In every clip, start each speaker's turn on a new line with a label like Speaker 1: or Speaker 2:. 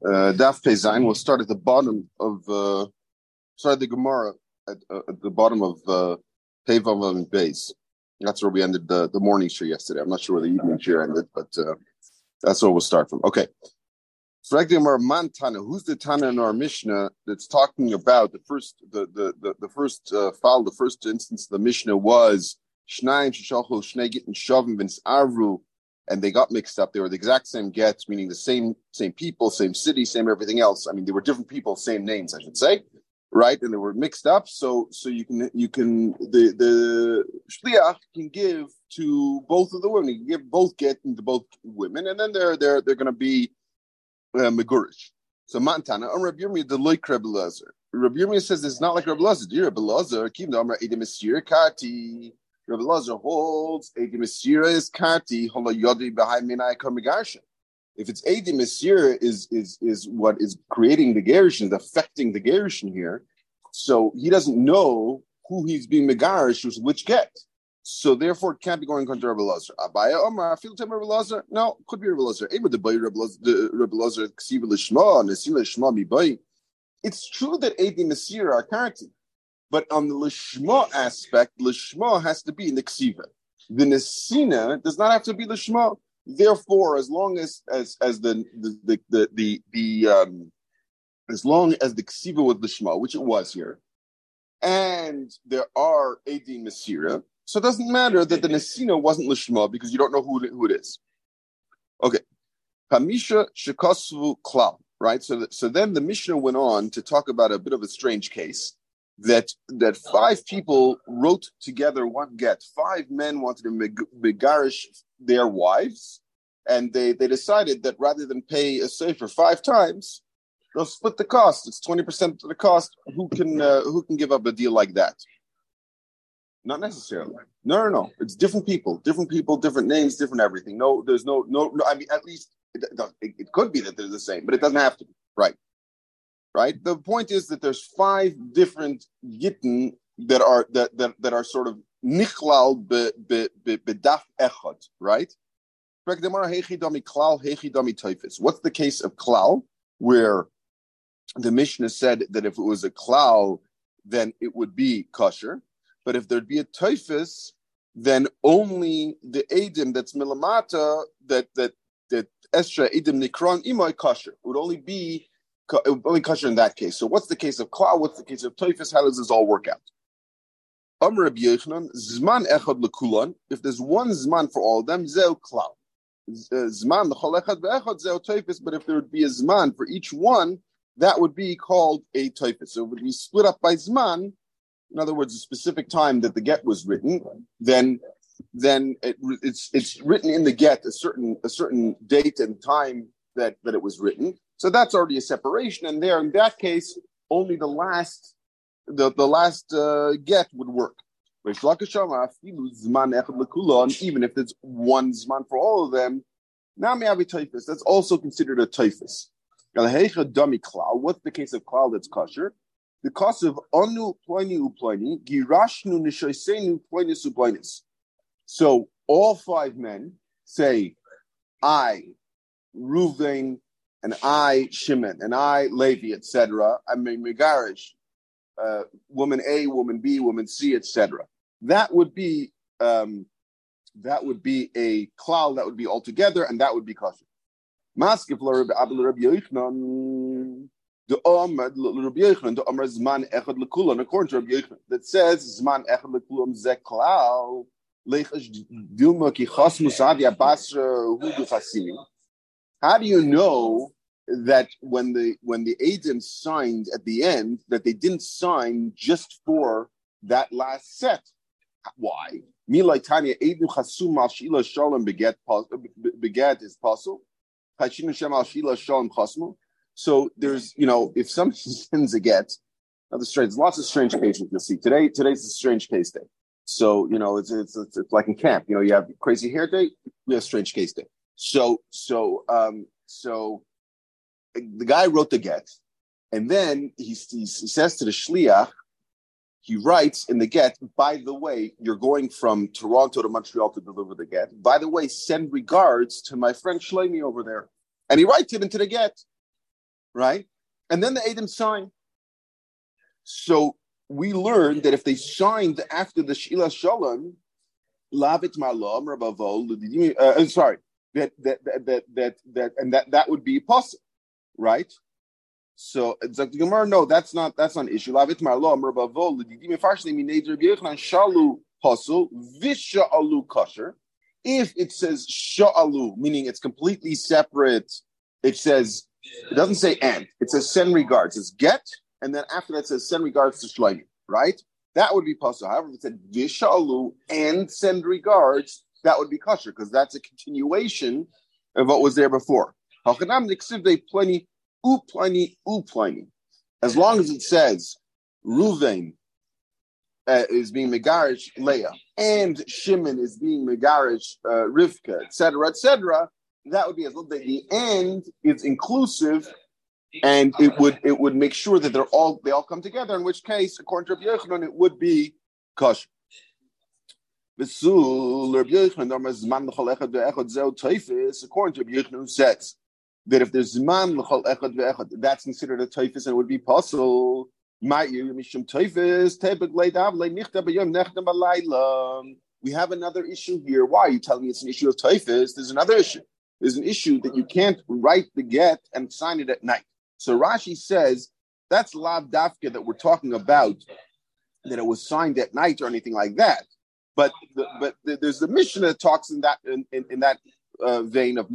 Speaker 1: Uh, Daf Pezain. We'll start at the bottom of uh, the Gemara at, uh, at, the bottom of uh, Pevav Beis. That's where we ended the, the morning share yesterday. I'm not sure where the evening share ended, but uh, that's where we'll start from. Okay. So Gemara Man Tana. Who's the Tana in our Mishnah that's talking about the first the the the, the first uh, file, the first instance of the Mishnah was Shnayim Shishalchu Shnei Gittin Shavim Vins Arvu and they got mixed up. They were the exact same gets, meaning the same same people, same city, same everything else. I mean, they were different people, same names, I should say, right? And they were mixed up. So so you can you can the the shliach can give to both of the women. You can give both get to both women, and then they're they're they're going to be uh, megurish. So Man Tana, on Rabbi Yirmiyah, the loik Rabbi Lazar. Rabbi Yirmiyah says it's not like Rabbi Lazar. Rabbi Lazar, keep the Amar Edim Kati. Rabbi Lazar holds Edi Mesira is Kati Hola Yodi behind Minai Kamigarsha. If it's Edi Mesira is is is what is creating the Gershon, affecting the Gershon here, so he doesn't know who he's being Megarish, which get. So therefore, it can't be going contra Rabbi Lazar. Abaya Omar, I feel time Rabbi Lazar. No, could be Rabbi Lazar. Able to buy Rabbi Lazar, Ksiva Lishma, Nesila Lishma mi buy. It's true that Edi Mesira are Kati. But on the lishma aspect, lishma has to be in the ksiva. The nesina does not have to be lishma. Therefore, as long as as as the the the the, the, um, as long as the ksiva was lishma, which it was here, and there are edim mesira, so it doesn't matter that the nesina wasn't lishma because you don't know who who it is. Okay, Hamisha shekosvu klal. Right. So so then the Mishnah went on to talk about a bit of a strange case that that five people wrote together one get. Five men wanted to begarish their wives, and they they decided that rather than pay a sefer five times, they'll split the cost. It's twenty percent of the cost. Who can uh, who can give up a deal like that? Not necessarily. No, no, no. It's different people, different people, different names, different everything. No, there's no, no, no. I mean, at least it, it, it could be that they're the same, but it doesn't have to be. Right right? The point is that there's five different gittin that are that that, that are sort of nichlal bedaf echad, right? What's the case of klal, where the Mishnah said that if it was a klal, then it would be kosher, but if there'd be a toifus, then only the edim that's milamata that that that estra edim nikron imoy kosher would only be only kosher in that case. So what's the case of klal? What's the case of toifus? How does this all work out? If there's one zman for all of them, zeu klal. Uh, zman l'chol echad ve'echad zeu toifus. But if there would be a zman for each one, that would be called a toifus. So it would be split up by zman. In other words, a specific time that the get was written, then then it, it's it's written in the get a certain a certain date and time that that it was written, so that's already a separation, and there in that case, only the last the, the last uh, get would work. Even if there's one zman for all of them. That's also considered a toifus. What's the case of klal that's kosher? The cost of anu ploini uploini, girashnu. So all five men say, I, Ruvain, and I Shimon, and I Levi, etc. I mean Megarish, uh, woman A, woman B, woman C, etc. That would be um, that would be a klal that would be altogether, and that would be kosher. Maskif Rabbi Yochanan, the Omer Rabbi Yochanan, the Omer Zman Echad Lekulan, according to Rabbi Yochanan, that says Zman Echad Lekulan Zek Cloud. Lechash Dilma ki Chas Musadi Abasra Hudu Chasinim. How do you know that when the when the agents signed at the end that they didn't sign just for that last set? Why? Milai Tanya Edu Chasum Al Shila Shalom beget beget is possible. Chashinu Shem Al Shila Shalom. So there's you know if somebody sends a get, now strange, there's lots of strange cases you'll see today. Today's a strange case day. So you know it's it's, it's, it's like in camp. You know you have crazy hair day, we have strange case day. So so um, so the guy wrote the get, and then he, he, says to the shliach, he writes in the get. By the way, you're going from Toronto to Montreal to deliver the get. By the way, send regards to my friend Shlomi over there, and he writes it into the get. right? And then the Adim sign. So we learned that if they signed after the Shila Shalom, Lavit Malam Rabavo, uh, sorry, that that that that that and that that would be possible, right? So it's like the Gemara, no, that's not that's not an issue. Lavit Mineder Yechnan Shalu Pasul Visha Alu Kosher. If it says Sha'alu, meaning it's completely separate, it says it doesn't say and, it says send regards. It's get, and then after that says send regards to Shlomi, right? That would be possible. However, if it said Vishalu and send regards, that would be kosher because that's a continuation of what was there before. As long as it says Ruvain uh, is being Megarish Leah and Shimon is being Megarish uh, Rivka, etc., etc., that would be as the, the end is inclusive and it would it would make sure that they're all they all come together. In which case, according to Rabbi it would be kosher. According to Rabbi Yochanan, says that if there's zman l'chol echad ve'echad, that's considered a toifus and it would be possible. We have another issue here. Why are you telling me it's an issue of toifus? There's another issue. There's an issue that you can't write the get and sign it at night. So Rashi says that's lav dafka that we're talking about, that it was signed at night or anything like that. But the, but the, there's the mission that talks in that in, in, in that uh, vein of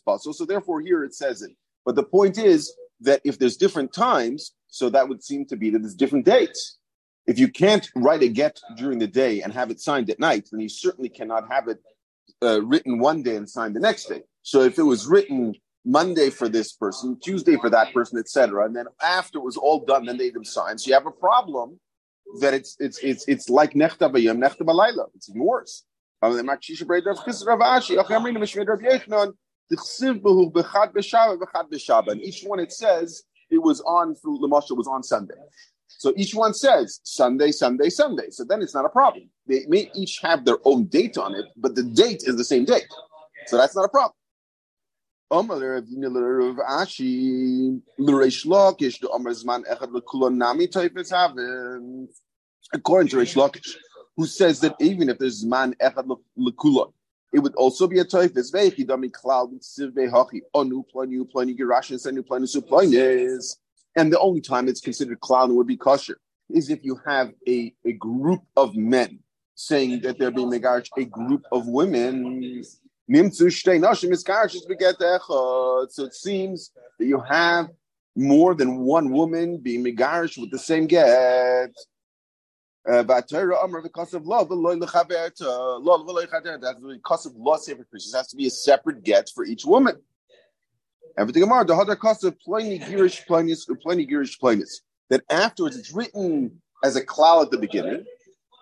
Speaker 1: possible. So therefore here it says it. But the point is that if there's different times, so that would seem to be that there's different dates. If you can't write a get during the day and have it signed at night, then you certainly cannot have it uh, written one day and signed the next day. So if it was written Monday for this person, Tuesday for that person, etc., and then after it was all done, then they them sign. So you have a problem that it's it's it's it's like nechta bayim, nechta balayla. It's even worse. And each one it says it was on through the Mashal was on Sunday. So each one says Sunday, Sunday, Sunday. So then it's not a problem. They may each have their own date on it, but the date is the same date. So that's not a problem. According to Reish Lakish, who says that even if there's man echad lekulon, it would also be a toifis. Ve'chi dami klal sivve hachi onu planu girashin senu. And the only time it's considered klal would be kosher is if you have a, a group of men saying that they're being megarish a group of women. So it seems that you have more than one woman being megarish with the same get. Uh, but Torah Amr because of love, that's because of law separate Christians. has to be a separate get for each woman. Everything Amar, the Hadar Kosav, plenty Girish Plainis, plenty Girish Plainis. That afterwards it's written as a klal at the beginning,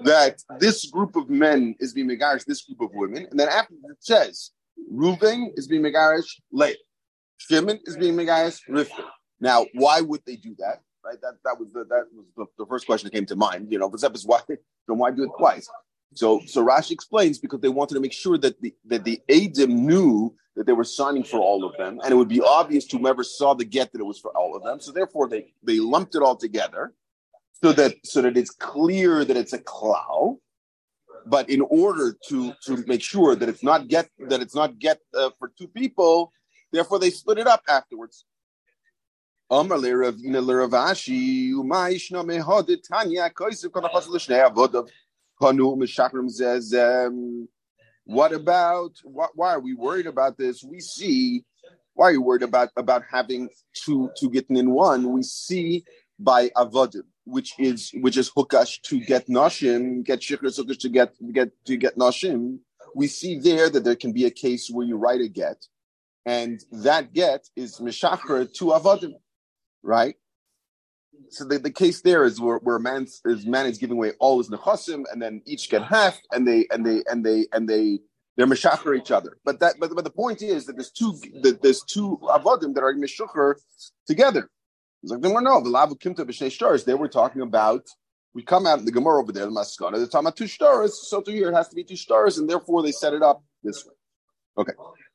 Speaker 1: that this group of men is being megarish this group of women, and then after it says Reuven is being megarish Leah, Shimon is being megarish Rivka. Now, why would they do that? right? That that was the that was the, the first question that came to mind. You know, is why then why do it twice? So so Rashi explains because they wanted to make sure that the that the Adim knew that they were signing for all of them, and it would be obvious to whoever saw the get that it was for all of them. So therefore they they lumped it all together so that so that it's clear that it's a klal. But in order to to make sure that it's not get that it's not get uh, for two people, therefore they split it up afterwards. What about what? Why are we worried about this? We see. Why are you worried about about having two two getting in one? We see by avodim, which is which is hukash to get nashim, get shikr hukash to get get to get nashim. We see there that there can be a case where you write a get, and that get is mishachar to avodim right? So the, the case there is where, where man is man is giving away all his nechasim, and then each get half, and they and they and they and they they're meshacher each other. But that but, but the point is that there's two that there's two avodim that are meshacher together. It's like no, no, the lavu kimta b'shnei stars. They were talking about. We come out in the Gemara over there, the Maskana. They're talking about two stars. So to here it has to be two stars, and therefore they set it up this way. Okay.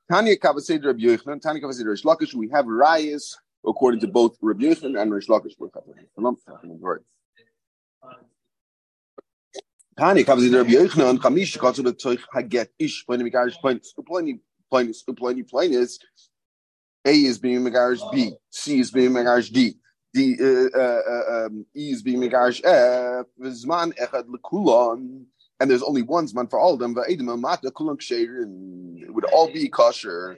Speaker 1: Tanya Kavaseder Rabbi Yochanan, Tanya rish Lakish. We have rayas according to both Rabbi Yochanan and Rish Lakish. Comes in Rabbi Yochanan, Chamish Katsu the Haget Ish, plenty Megarish, plenty, plenty, plenty, plenty is A is being Megarish B, C is being Megarish D, D, uh, uh, um, E is being Megarish F, Zman Echad Lekulon, and there's only one Zman for all of them, Va'edim it would all be kosher.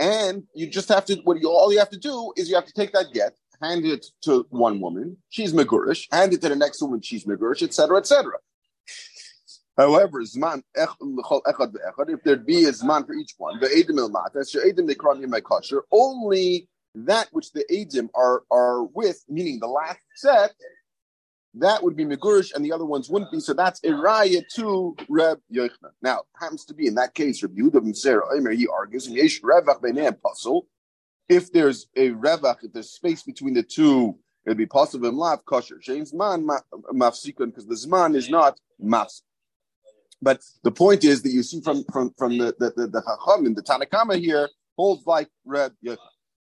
Speaker 1: And you just have to, what you, all you have to do is you have to take that get, hand it to one woman, she's Megurish, hand it to the next woman, she's Megurish, etc., etc. However, Zman if there'd be a Zman for each one, the Edim il Matas, Edim they call my kosher, only that which the Edim are, are with, meaning the last set, that would be Megurish and the other ones wouldn't be. So that's a raya to Reb Yochanan. Now, happens to be in that case, Reb ben Sarah Omer, he argues, Yesh Revach Beinei Puzzle, if there's a revach, if there's space between the two, it'd be possible in lav kosher. James man mafsikon because the zman is not mafs. But the point is that you see from from from the the the, the in the Tanakama here holds like Reb.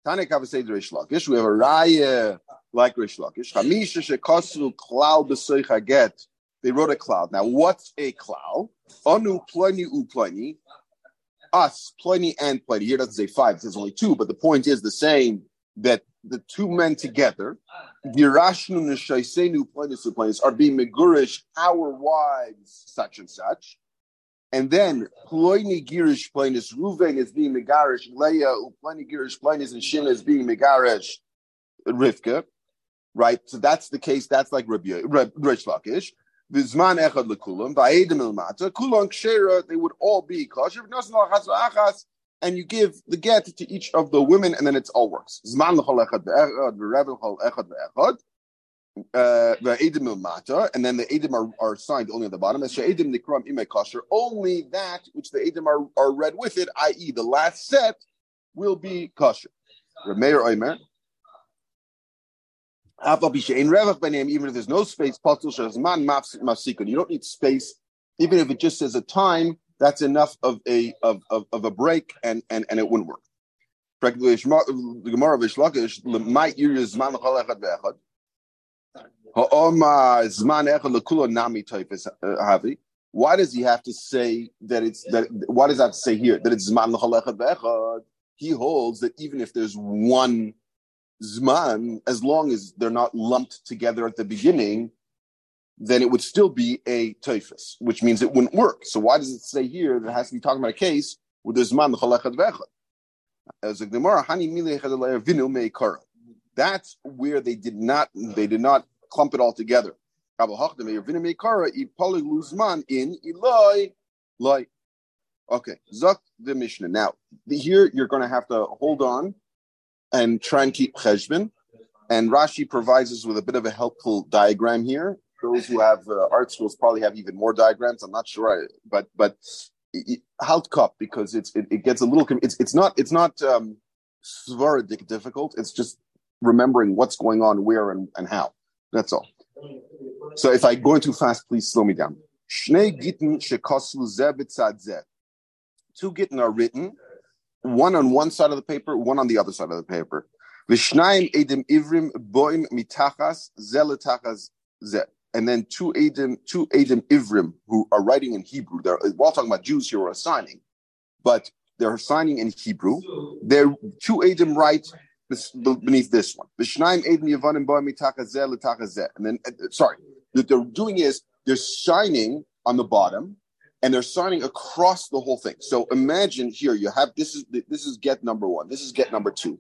Speaker 1: Tanakama says Rish Lakish. We have a raya like Rish Lakish. Hamisha shekosu klal b'soicha get. They wrote a klal. Now, what's a klal? Anu pleni upleni us, plenty and plenty. Here doesn't say five, it says only two, but the point is the same that the two men together, are being megurish our wives, such and such. And then ploini girish plainis Ruvain is being megarish Leah, ploini girish plainis and Shimon is being megarish Rivka, right? So that's the case. That's like Rabbi Rish Lakish. Vizman echad lekulam, va'edim ilmata, kulan kshera, they would all be kosher. And you give the get to each of the women, and then it's all works. Zman l'chol echad echad uh, ilmata, and then the edim are, are signed only at the bottom. As she'edim nikram ime only that which the edim are, are read with it, i.e. the last set, will be kosher. Remeir Oimer, even if there's no space, you don't need space, even if it just says a time, that's enough of a of, of, of a break and, and, and it wouldn't work. The Gemara of Ishlakish might use Zman uh, Why does he have to say that it's that? Why does that say here that it's Zman He holds that even if there's one Zman, as long as they're not lumped together at the beginning, then it would still be a toifus, which means it wouldn't work. So why does it say here that it has to be talking about a case where there's Zman l'chalechad vechad? As a Gemara, hani vinu meikara. That's where they did not they did not clump it all together. in Eloi Okay, Zok the Mishnah. Now here you're going to have to hold on and try and keep cheshbon. And Rashi provides us with a bit of a helpful diagram here. Those who have uh, ArtScrolls probably have even more diagrams. I'm not sure, but but halt cup because it's it, it, gets a little. It's it's not it's not um, difficult. It's just remembering what's going on where and, and how. That's all. So if I go too fast, please slow me down. Two gittin are written one on one side of the paper, one on the other side of the paper. Edim ivrim boim mitachas. And then two edim, two edim ivrim who are writing in Hebrew. They're, we're all talking about Jews here who are signing, but they're signing in Hebrew. They're two edim write beneath this one. And then, uh, sorry, what they're doing is they're signing on the bottom and they're signing across the whole thing. So imagine here you have this is this is get number one, this is get number two,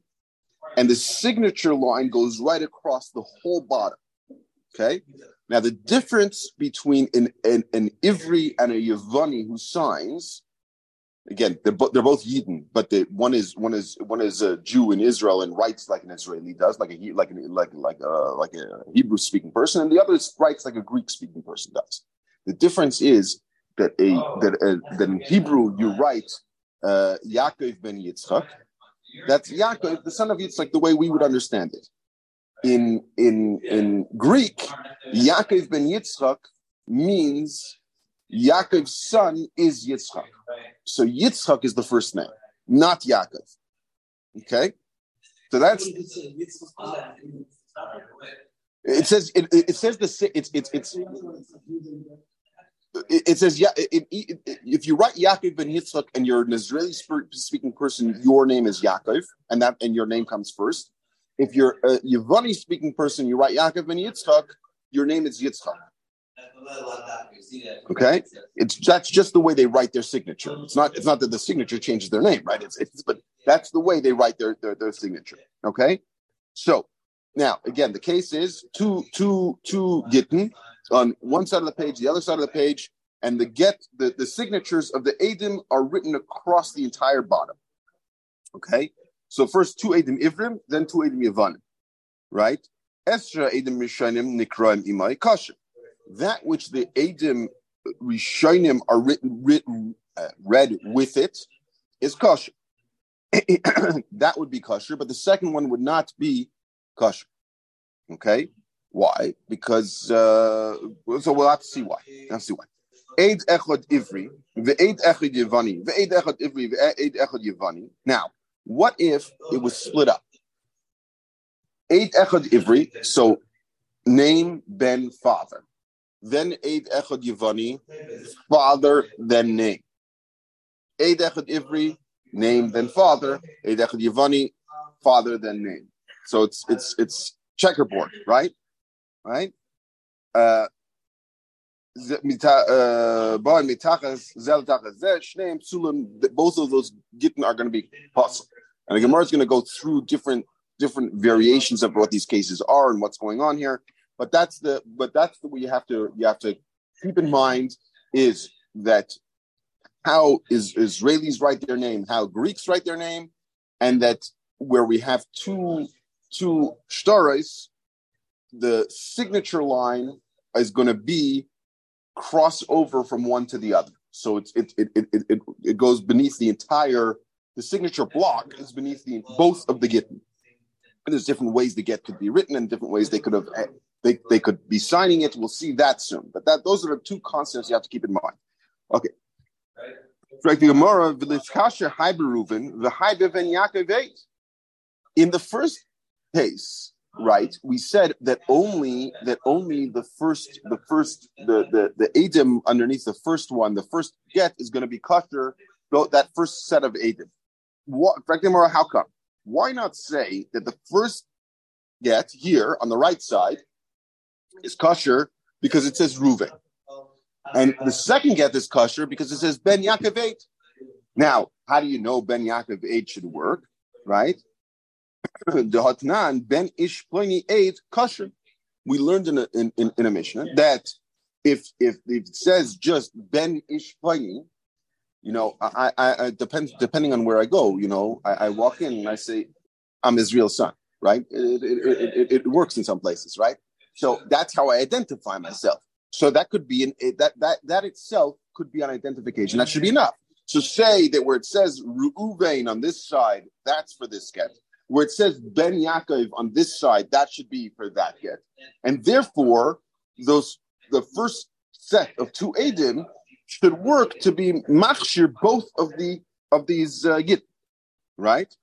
Speaker 1: and the signature line goes right across the whole bottom. Okay. Now the difference between an an, an Ivri and a Yavani who signs, again they're, bo- they're both Yidden, but the one is one is one is a Jew in Israel and writes like an Israeli does, like a like like like a, like a Hebrew speaking person, and the other writes like a Greek speaking person does. The difference is that a that, a, that in Hebrew you write uh, Yaakov ben Yitzchak. That's Yaakov, the son of Yitzchak, the way we would understand it. In in in Greek, Yaakov ben Yitzchak means Yaakov's son is Yitzchak. So Yitzchak is the first name, not Yaakov. Okay, so that's it says it, it says the it's it's it's it says yeah it, it, if you write Yaakov ben Yitzchak and you're an Israeli speaking person, your name is Yaakov, and that and your name comes first. If you're a Yevani speaking person, you write Yaakov ben Yitzchak, your name is Yitzchak. Okay, it's that's just the way they write their signature. It's not it's not that the signature changes their name, right? It's, it's but that's the way they write their their, their signature. Okay, so now again, the case is two two two gittin on one side of the page, the other side of the page, and the get the, the signatures of the Adim are written across the entire bottom. Okay, so first two Adim Ivrim, then two Adim Yavanim, right? Esra Adim Rishonim Nikraim Imai Kasher that which the Adim Rishonim are written, written uh, read with it is kosher. that would be kosher, but the second one would not be kosher. Okay, why? Because uh, so we'll have to see why. Let's see why. Eid echad ivri, ve'eid echad yevani, ve'eid echad ivri, ve'eid echad yevani. Now, what if it was split up? Eid echad ivri, so name ben father then Eid Echad Yivani, father, then name. Eid Echad Ivri, name, then father. Eid Echad Yivani, father, then name. So it's it's it's checkerboard, right? Right? Uh, both of those gittin are going to be possible. And the Gemara is going to go through different different variations of what these cases are and what's going on here. But that's the but that's the way you have to you have to keep in mind is that how is Israelis write their name, how Greeks write their name, and that where we have two two shtaros, the signature line is going to be crossover from one to the other. So it's it it, it it it goes beneath the entire the signature block is beneath the both of the gittin. And there's different ways the get could be written and different ways they could have they, they could be signing it. We'll see that soon. But that those are the two concepts you have to keep in mind. Okay. In the first case, right, we said that only that only the first the first the the the underneath the first one, the first get is going to be kosher. That first set of Adim. What, how come? Why not say that the first get here on the right side is kosher because it says Ruven. And the second get is kosher because it says Ben Yaakov eid. Now, how do you know Ben Yaakov eid should work? Right? the Hotnan Ben Ish eid kosher. We learned in a, in, in, in a Mishnah that if, if it says just Ben Ish Pliny, you know, I, I, I depends depending on where I go. You know, I, I walk in and I say, "I'm Israel's son," right? It, it, it, it, works in some places, right? So that's how I identify myself. So that could be an eh, that that that itself could be an identification. That should be enough. So say that where it says Reuven on this side, that's for this get. Where it says Ben Yaakov on this side, that should be for that get. And therefore, those the first set of two Adim should work to be machshir both of the of these uh, git, right?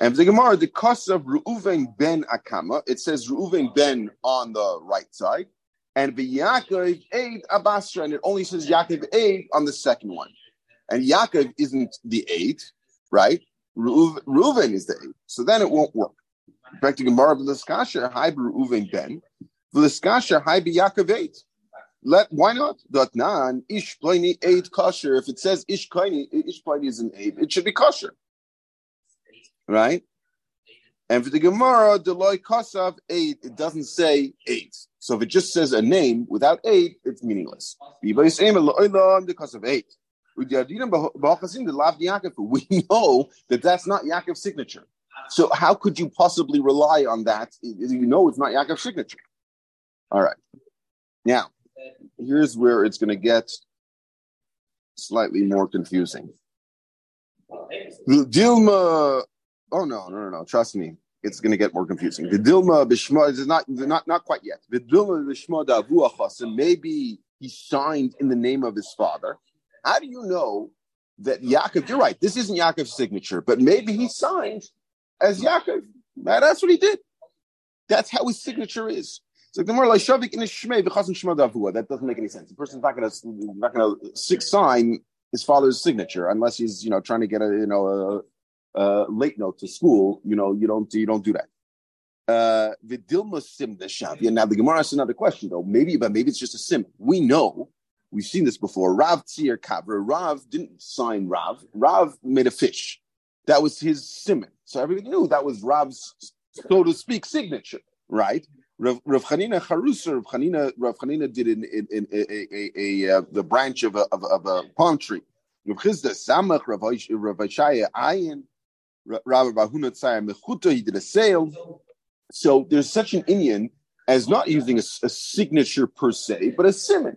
Speaker 1: And the Gemara, the cost of Reuven ben Akama, it says Reuven ben on the right side, and Yaakov aid Abasra, and it only says Yaakov aid on the second one. And Yaakov isn't the eid, right? Reuven is the eid, so then it won't work. In fact, the Gemara V'liskasha hi Reuven ben the V'liskasha hi Yaakov eid. Let why not? Dotnan ish pliny eid kosher. If it says ish pliny, ish pliny is an eid, it should be kosher right? And for the Gemara, Deloy Kosav eid, it doesn't say eid. So if it just says a name without eid, it's meaningless. We know that that's not Yaakov's signature. So how could you possibly rely on that? You know it's not Yaakov's signature. All right. Now, here's where it's going to get slightly more confusing. Dilma Oh no, no, no, no! Trust me, it's going to get more confusing. Vidilma b'shma is not not not quite yet. Vidilma b'shma davu Maybe he signed in the name of his father. How do you know that Yaakov, you're right, this isn't Yaakov's signature, but maybe he signed as Yaakov. That's what he did. That's how his signature is. So the like Shavik in his Shmei v'chasim Shema Davua. That doesn't make any sense. The person's not going to not going to sign his father's signature unless he's you know trying to get a you know a, a late note to school. You know you don't you don't do that. Uh. Now the Gemara asks another question though. Maybe but maybe it's just a sim. We know we've seen this before. Rav Tzir Kavra. Rav didn't sign Rav. Rav made a fish. That was his simon. So everybody knew that was Rav's so to speak signature, right? Rav, Rav Chanina Charusa, Rav Chanina, Rav Chanina did in, in, in a, a, a, a, uh, the branch of a, of, of a palm tree. Rav Chisda Samach, Rav Ashaya Ayin, Rav Bahuna Tzaya Mechuta, he did a sale. So there's such an inyan as not using a, a, signature per se, but a simon.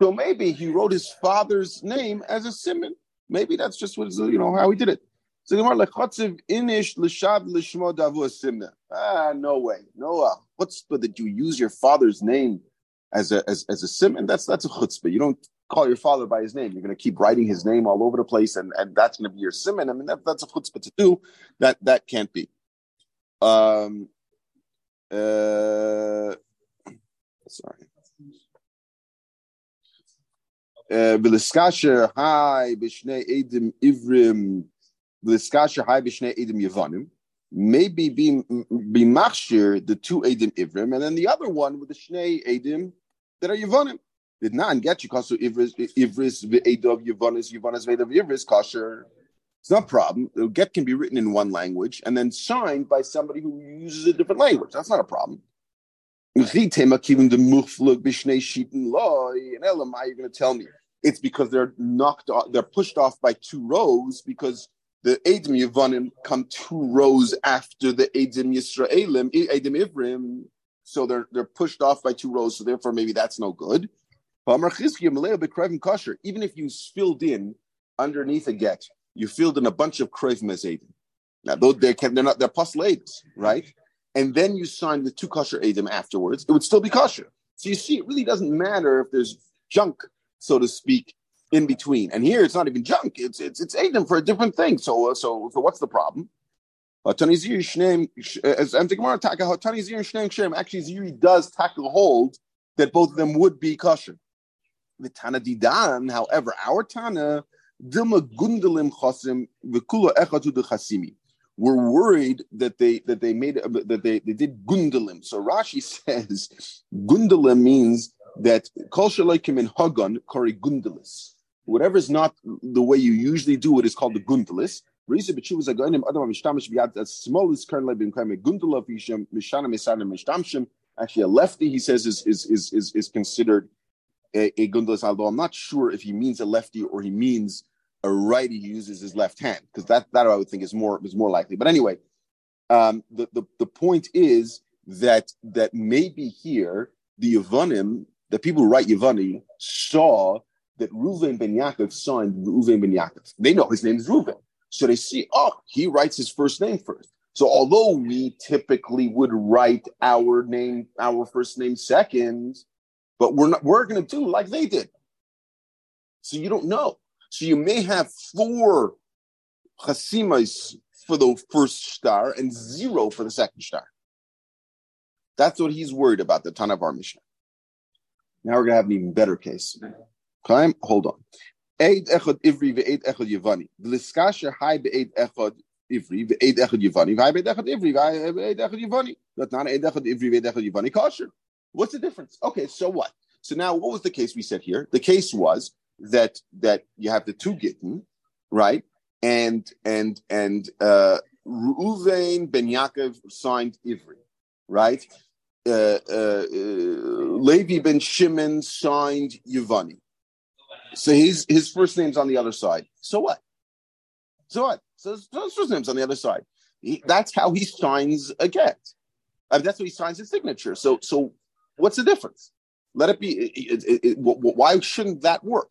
Speaker 1: So maybe he wrote his father's name as a simon. Maybe that's just what you know how he did it. So Gemara inish l'shav l'shmo davu simna. Ah, no way, no chutzpah that you use your father's name as a as, as a sim, and that's that's a chutzpah. You don't call your father by his name. You're going to keep writing his name all over the place, and, and that's going to be your simon. I mean, that, that's a chutzpah to do. That that can't be. Um. Uh. Sorry. Uh, hi b'shnei edim ivrim Maybe be be machshir the two edim ivrim, and then the other one with the shnei edim that are yevonim. Did not get you because ivris ivris ve'edov yevonis yevonis ve'edov ivris kosher. It's not a problem. The get can be written in one language and then signed by somebody who uses a different language. That's not a problem. And Elam, you're going to tell me it's because they're knocked off, they're pushed off by two rows because the Edim Yevanim come two rows after the Edim Yisraelim, Edim Ivrim, so they're they're pushed off by two rows, so therefore maybe that's no good. Even if you filled in underneath a get, you filled in a bunch of krevim as Edim. Now though they can they're not they're postulates, right? And then you sign the two kosher Edim afterwards, it would still be kosher. So you see, it really doesn't matter if there's junk, so to speak, in between. And here it's not even junk; it's it's it's Adim for a different thing. So uh, so so what's the problem? Actually, Ziri does tackle hold that both of them would be kosher. The Tana Didan, however, our Tana Dilma Gundalim Chasim Vikula Echatu de Chasimi. We're worried that they that they made that they, they did gundalim. So Rashi says gundalim means that kol shaloikim in hagon kori gundalis whatever is not the way you usually do it is called the gundalis. Actually, a lefty, he says, is is is is, is considered a, a gundalis. Although I'm not sure if he means a lefty or he means a righty. He uses his left hand because that that I would think is more is more likely. But anyway, um, the, the the point is that that maybe here the Yavanim, the people who write Yavani, saw that Reuven ben Yaakov signed Reuven ben Yaakov. They know his name is Reuven. So they see, oh, he writes his first name first. So although we typically would write our name, our first name second, but we're not we're gonna do like they did. So you don't know. So you may have four chasimas for the first star and zero for the second star. That's what he's worried about, the ton of our Mishnah. Now we're gonna have an even better case. Time, hold on. Eid ivri ve'eid. V'liskasher hai be'eid ivri ve'eid. V'hai be'eid ivri ve'eid. But not eid ivri ve'eid kosher. What's the difference? Okay, so what? So now, what was the case we said here? The case was that that you have the two gittin, right? And and and uh Reuven ben Yaakov signed Ivri, right? Uh, uh, uh, Levi ben Shimon signed Yavani. So his his first name's on the other side. So what? So what? So his first name's on the other side. He, that's how he signs a get. I mean, that's what he signs his signature. So so what's the difference? Let it be. It, it, it, why shouldn't that work?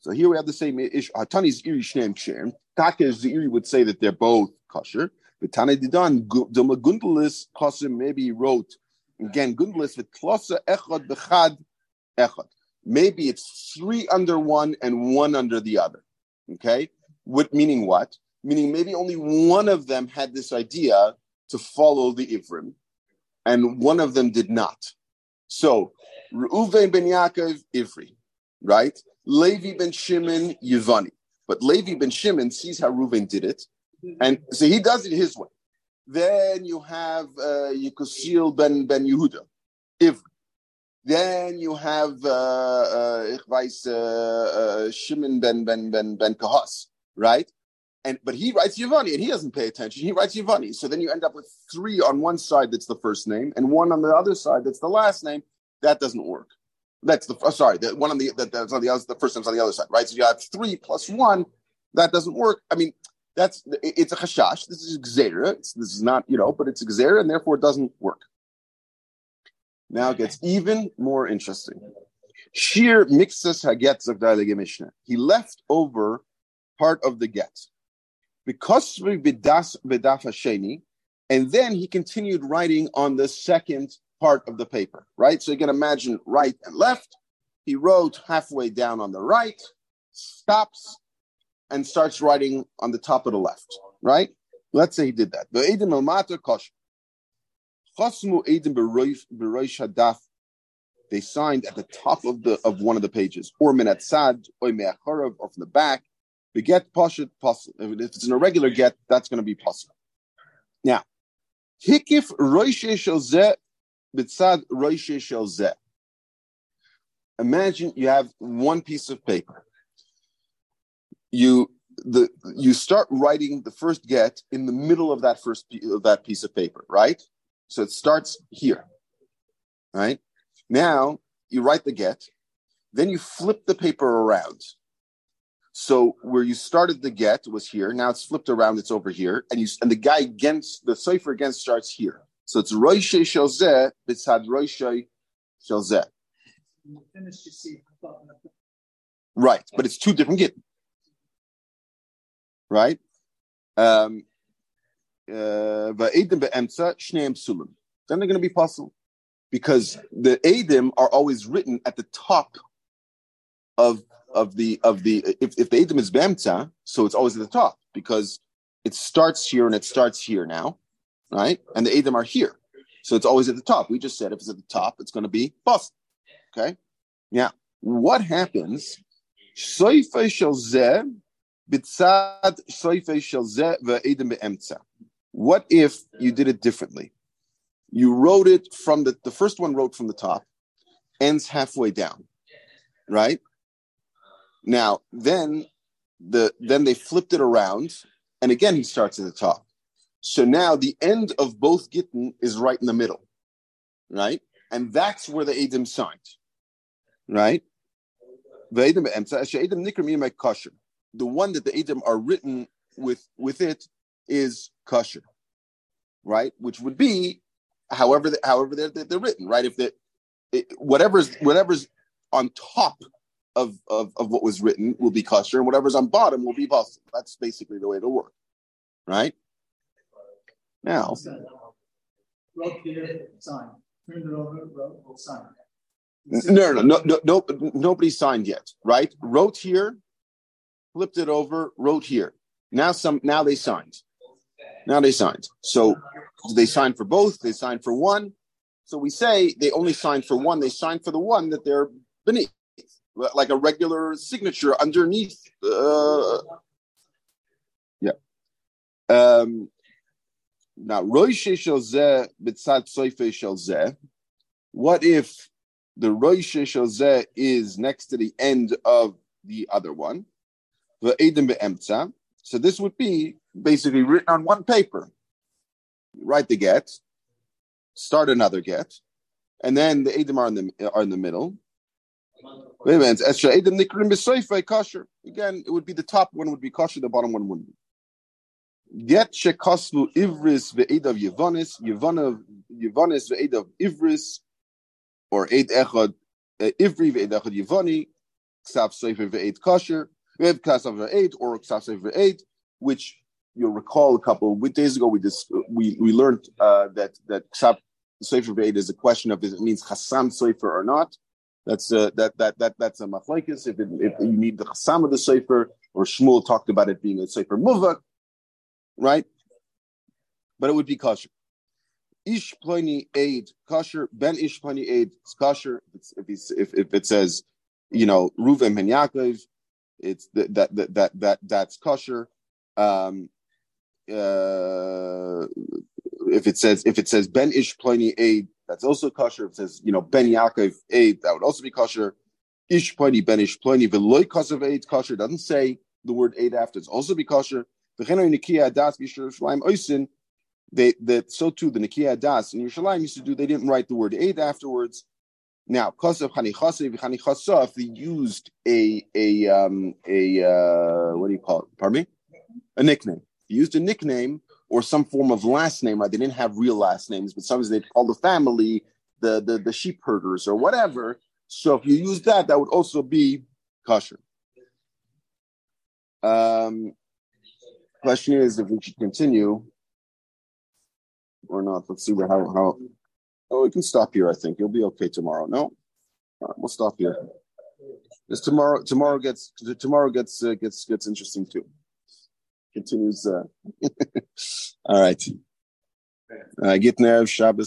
Speaker 1: So here we have the same issue. Uh, Hatani's iri shneim kshem. Taka Ziri would say that they're both kosher. But Tana Didan, Duma Gundalis Kosim maybe wrote again Gundalis with Klosa Echad Bechad Echad maybe it's three under one and one under the other. Okay, what meaning what? Meaning maybe only one of them had this idea to follow the Ivrim, and one of them did not. So Reuven ben Yaakov Ivri, right? Levi ben Shimon Yevani. But Levi ben Shimon sees how Reuven did it, and so he does it his way. Then you have uh, Yekusil ben ben Yehuda, Ivri. Then you have uh, uh, uh, uh, Shimon ben ben ben ben Kahas, right? And but he writes Yavani and he doesn't pay attention. He writes Yavani. So then you end up with three on one side that's the first name, and one on the other side that's the last name. That doesn't work. That's the oh, sorry, the one on the that, that's on the other the first name's on the other side, right? So you have three plus one. That doesn't work. I mean, that's it's a chashash. This is xera. This is not you know, but it's xera, and therefore it doesn't work. Now it gets even more interesting. Shir mixes haget zagdai Mishnah. He left over part of the get because bidas bidaf hasheni, and then he continued writing on the second part of the paper. Right, so you can imagine right and left. He wrote halfway down on the right, stops, and starts writing on the top of the left. Right. Let's say he did that. The edim el mater They signed at the top of the of one of the pages, or minat sad, or or from the back. If it's an irregular get, that's going to be possible. Now, hikif. Imagine you have one piece of paper. You the you start writing the first get in the middle of that first of that piece of paper, right? So it starts here, right? Now you write the get, then you flip the paper around. So where you started the get was here. Now it's flipped around. It's over here, and you and the guy against the cipher against starts here. So it's roishe shelzeh bitzad roishe shelzeh. Right, but it's two different get. Right. Um, uh, then they're going to be possible because the Adim are always written at the top of of the of the if, if the Adim is Bemtza, so it's always at the top because it starts here and it starts here now, right? And the Adim are here. So it's always at the top. We just said if it's at the top, it's going to be possible. Okay? Now, what happens? What if you did it differently? You wrote it from the the first one wrote from the top, ends halfway down, right? Now then the then they flipped it around, and again he starts at the top. So now the end of both Gittin is right in the middle, right? And that's where the Adim signed, right? The one that the Adim are written with with it is kosher, right? Which would be however the, however they're, they're written, right? If the whatever's whatever's on top of, of, of what was written will be kosher, and whatever's on bottom will be possible. That's basically the way it'll work, right? Now,
Speaker 2: wrote here, sign. Turned it over, wrote, sign.
Speaker 1: No, no, no, no, no, nobody signed yet, right? Wrote here, flipped it over, wrote here. Now some, now they signed. Now they signed. So they signed for both. They signed for one. So we say they only signed for one. They signed for the one that they're beneath, like a regular signature underneath. Uh, yeah. Um, now, Roishe Shelzeh Bitzat Soife. What if the Roishe Shelzeh is next to the end of the other one? Be'emtza. So this would be basically written on one paper. Write the get, start another get, and then the Edim are in the are in the middle. Again, it would be the top one would be kosher, the bottom one wouldn't be. Get shekoslu ivris ve'edav yevonis, yevonav yevonis ve'edav ivris, or eid echad uh, ivri ve'ed echad yevoni, ksav sefer ve'ed kosher, ve'ed ksav ve'ed, or ksav sefer ve'ed, which you'll recall a couple of days ago we just we we learned uh, that that ksav sefer ve'ed is a question of if it means chasam sefer or not. That's uh, that that that that's a machlekes. If, if you need the chasam of the sefer, or Shmuel talked about it being a sefer muvak, right? But it would be kosher. Ish pliny aid kosher, ben ish pliny aid is kosher. If, if, if it says, you know, Ruven ben Yaakov, it's that that that, that that's kosher. Um, uh, if it says if it says Ben Ish Pliny eid, that's also kosher. If it says you know Ben Yaakov eid, that would also be kosher. Ish Pliny Ben Ish Pliny Veloy Kosav eid kosher doesn't say the word eid after. It's also be kosher. The. They that so too the Nikia Das in Yerushalayim used to do. They didn't write the word eid afterwards. Now, Kosav Chanichase Chanichasa, if they used a a um a uh, what do you call it? Pardon me, a nickname. Used a nickname or some form of last name. Right? They didn't have real last names, but sometimes they'd call the family the, the, the sheep herders or whatever. So if you use that, that would also be kosher. Um, question is if we should continue or not. Let's see how how. Oh, we can stop here. I think you'll be okay tomorrow. No, right, we'll stop here. This tomorrow. Tomorrow gets tomorrow gets uh, gets gets interesting too continues. Uh, all right. Uh, get Shabbos.